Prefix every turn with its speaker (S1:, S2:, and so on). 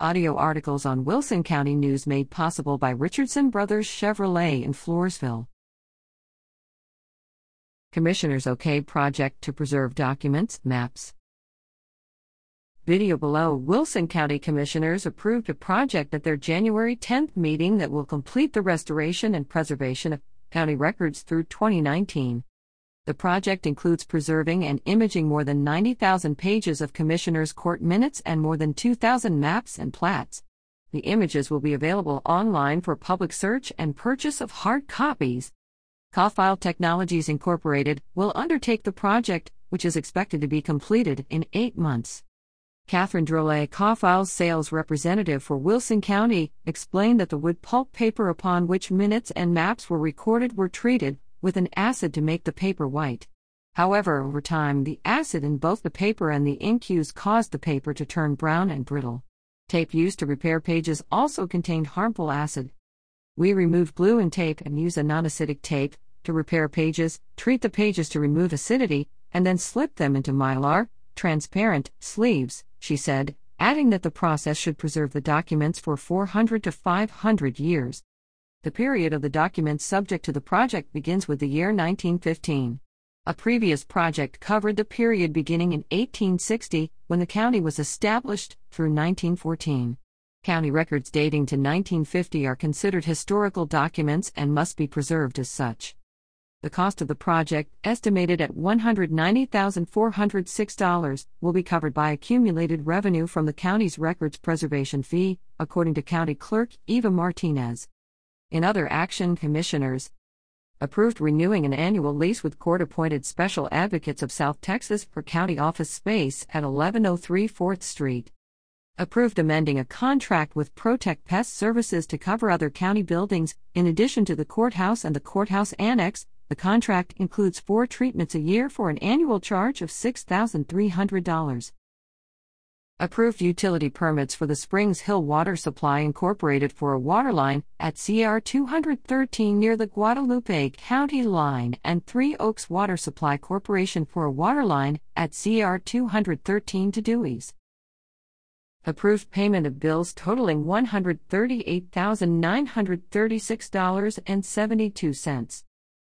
S1: Audio articles on Wilson County News made possible by Richardson Brothers Chevrolet in Floresville. Commissioners OK project to preserve documents, maps. Video below Wilson County Commissioners approved a project at their January 10th meeting that will complete the restoration and preservation of county records through 2019. The project includes preserving and imaging more than 90,000 pages of Commissioners' Court minutes and more than 2,000 maps and plats. The images will be available online for public search and purchase of hard copies. Kofile Technologies Incorporated will undertake the project, which is expected to be completed in eight months. Catherine Drolet, Kofile's sales representative for Wilson County, explained that the wood pulp paper upon which minutes and maps were recorded were treated with an acid to make the paper white. However, over time, the acid in both the paper and the ink used caused the paper to turn brown and brittle. Tape used to repair pages also contained harmful acid. We remove glue and tape and use a non acidic tape to repair pages, treat the pages to remove acidity, and then slip them into mylar, transparent, sleeves, she said, adding that the process should preserve the documents for 400 to 500 years. The period of the documents subject to the project begins with the year 1915. A previous project covered the period beginning in 1860, when the county was established, through 1914. County records dating to 1950 are considered historical documents and must be preserved as such. The cost of the project, estimated at $190,406, will be covered by accumulated revenue from the county's records preservation fee, according to County Clerk Eva Martinez. In other action, commissioners approved renewing an annual lease with court appointed special advocates of South Texas for county office space at 1103 4th Street. Approved amending a contract with Protect Pest Services to cover other county buildings, in addition to the courthouse and the courthouse annex. The contract includes four treatments a year for an annual charge of $6,300. Approved utility permits for the Springs Hill Water Supply Incorporated for a water line at CR 213 near the Guadalupe County line and Three Oaks Water Supply Corporation for a water line at CR 213 to Dewey's. Approved payment of bills totaling $138,936.72.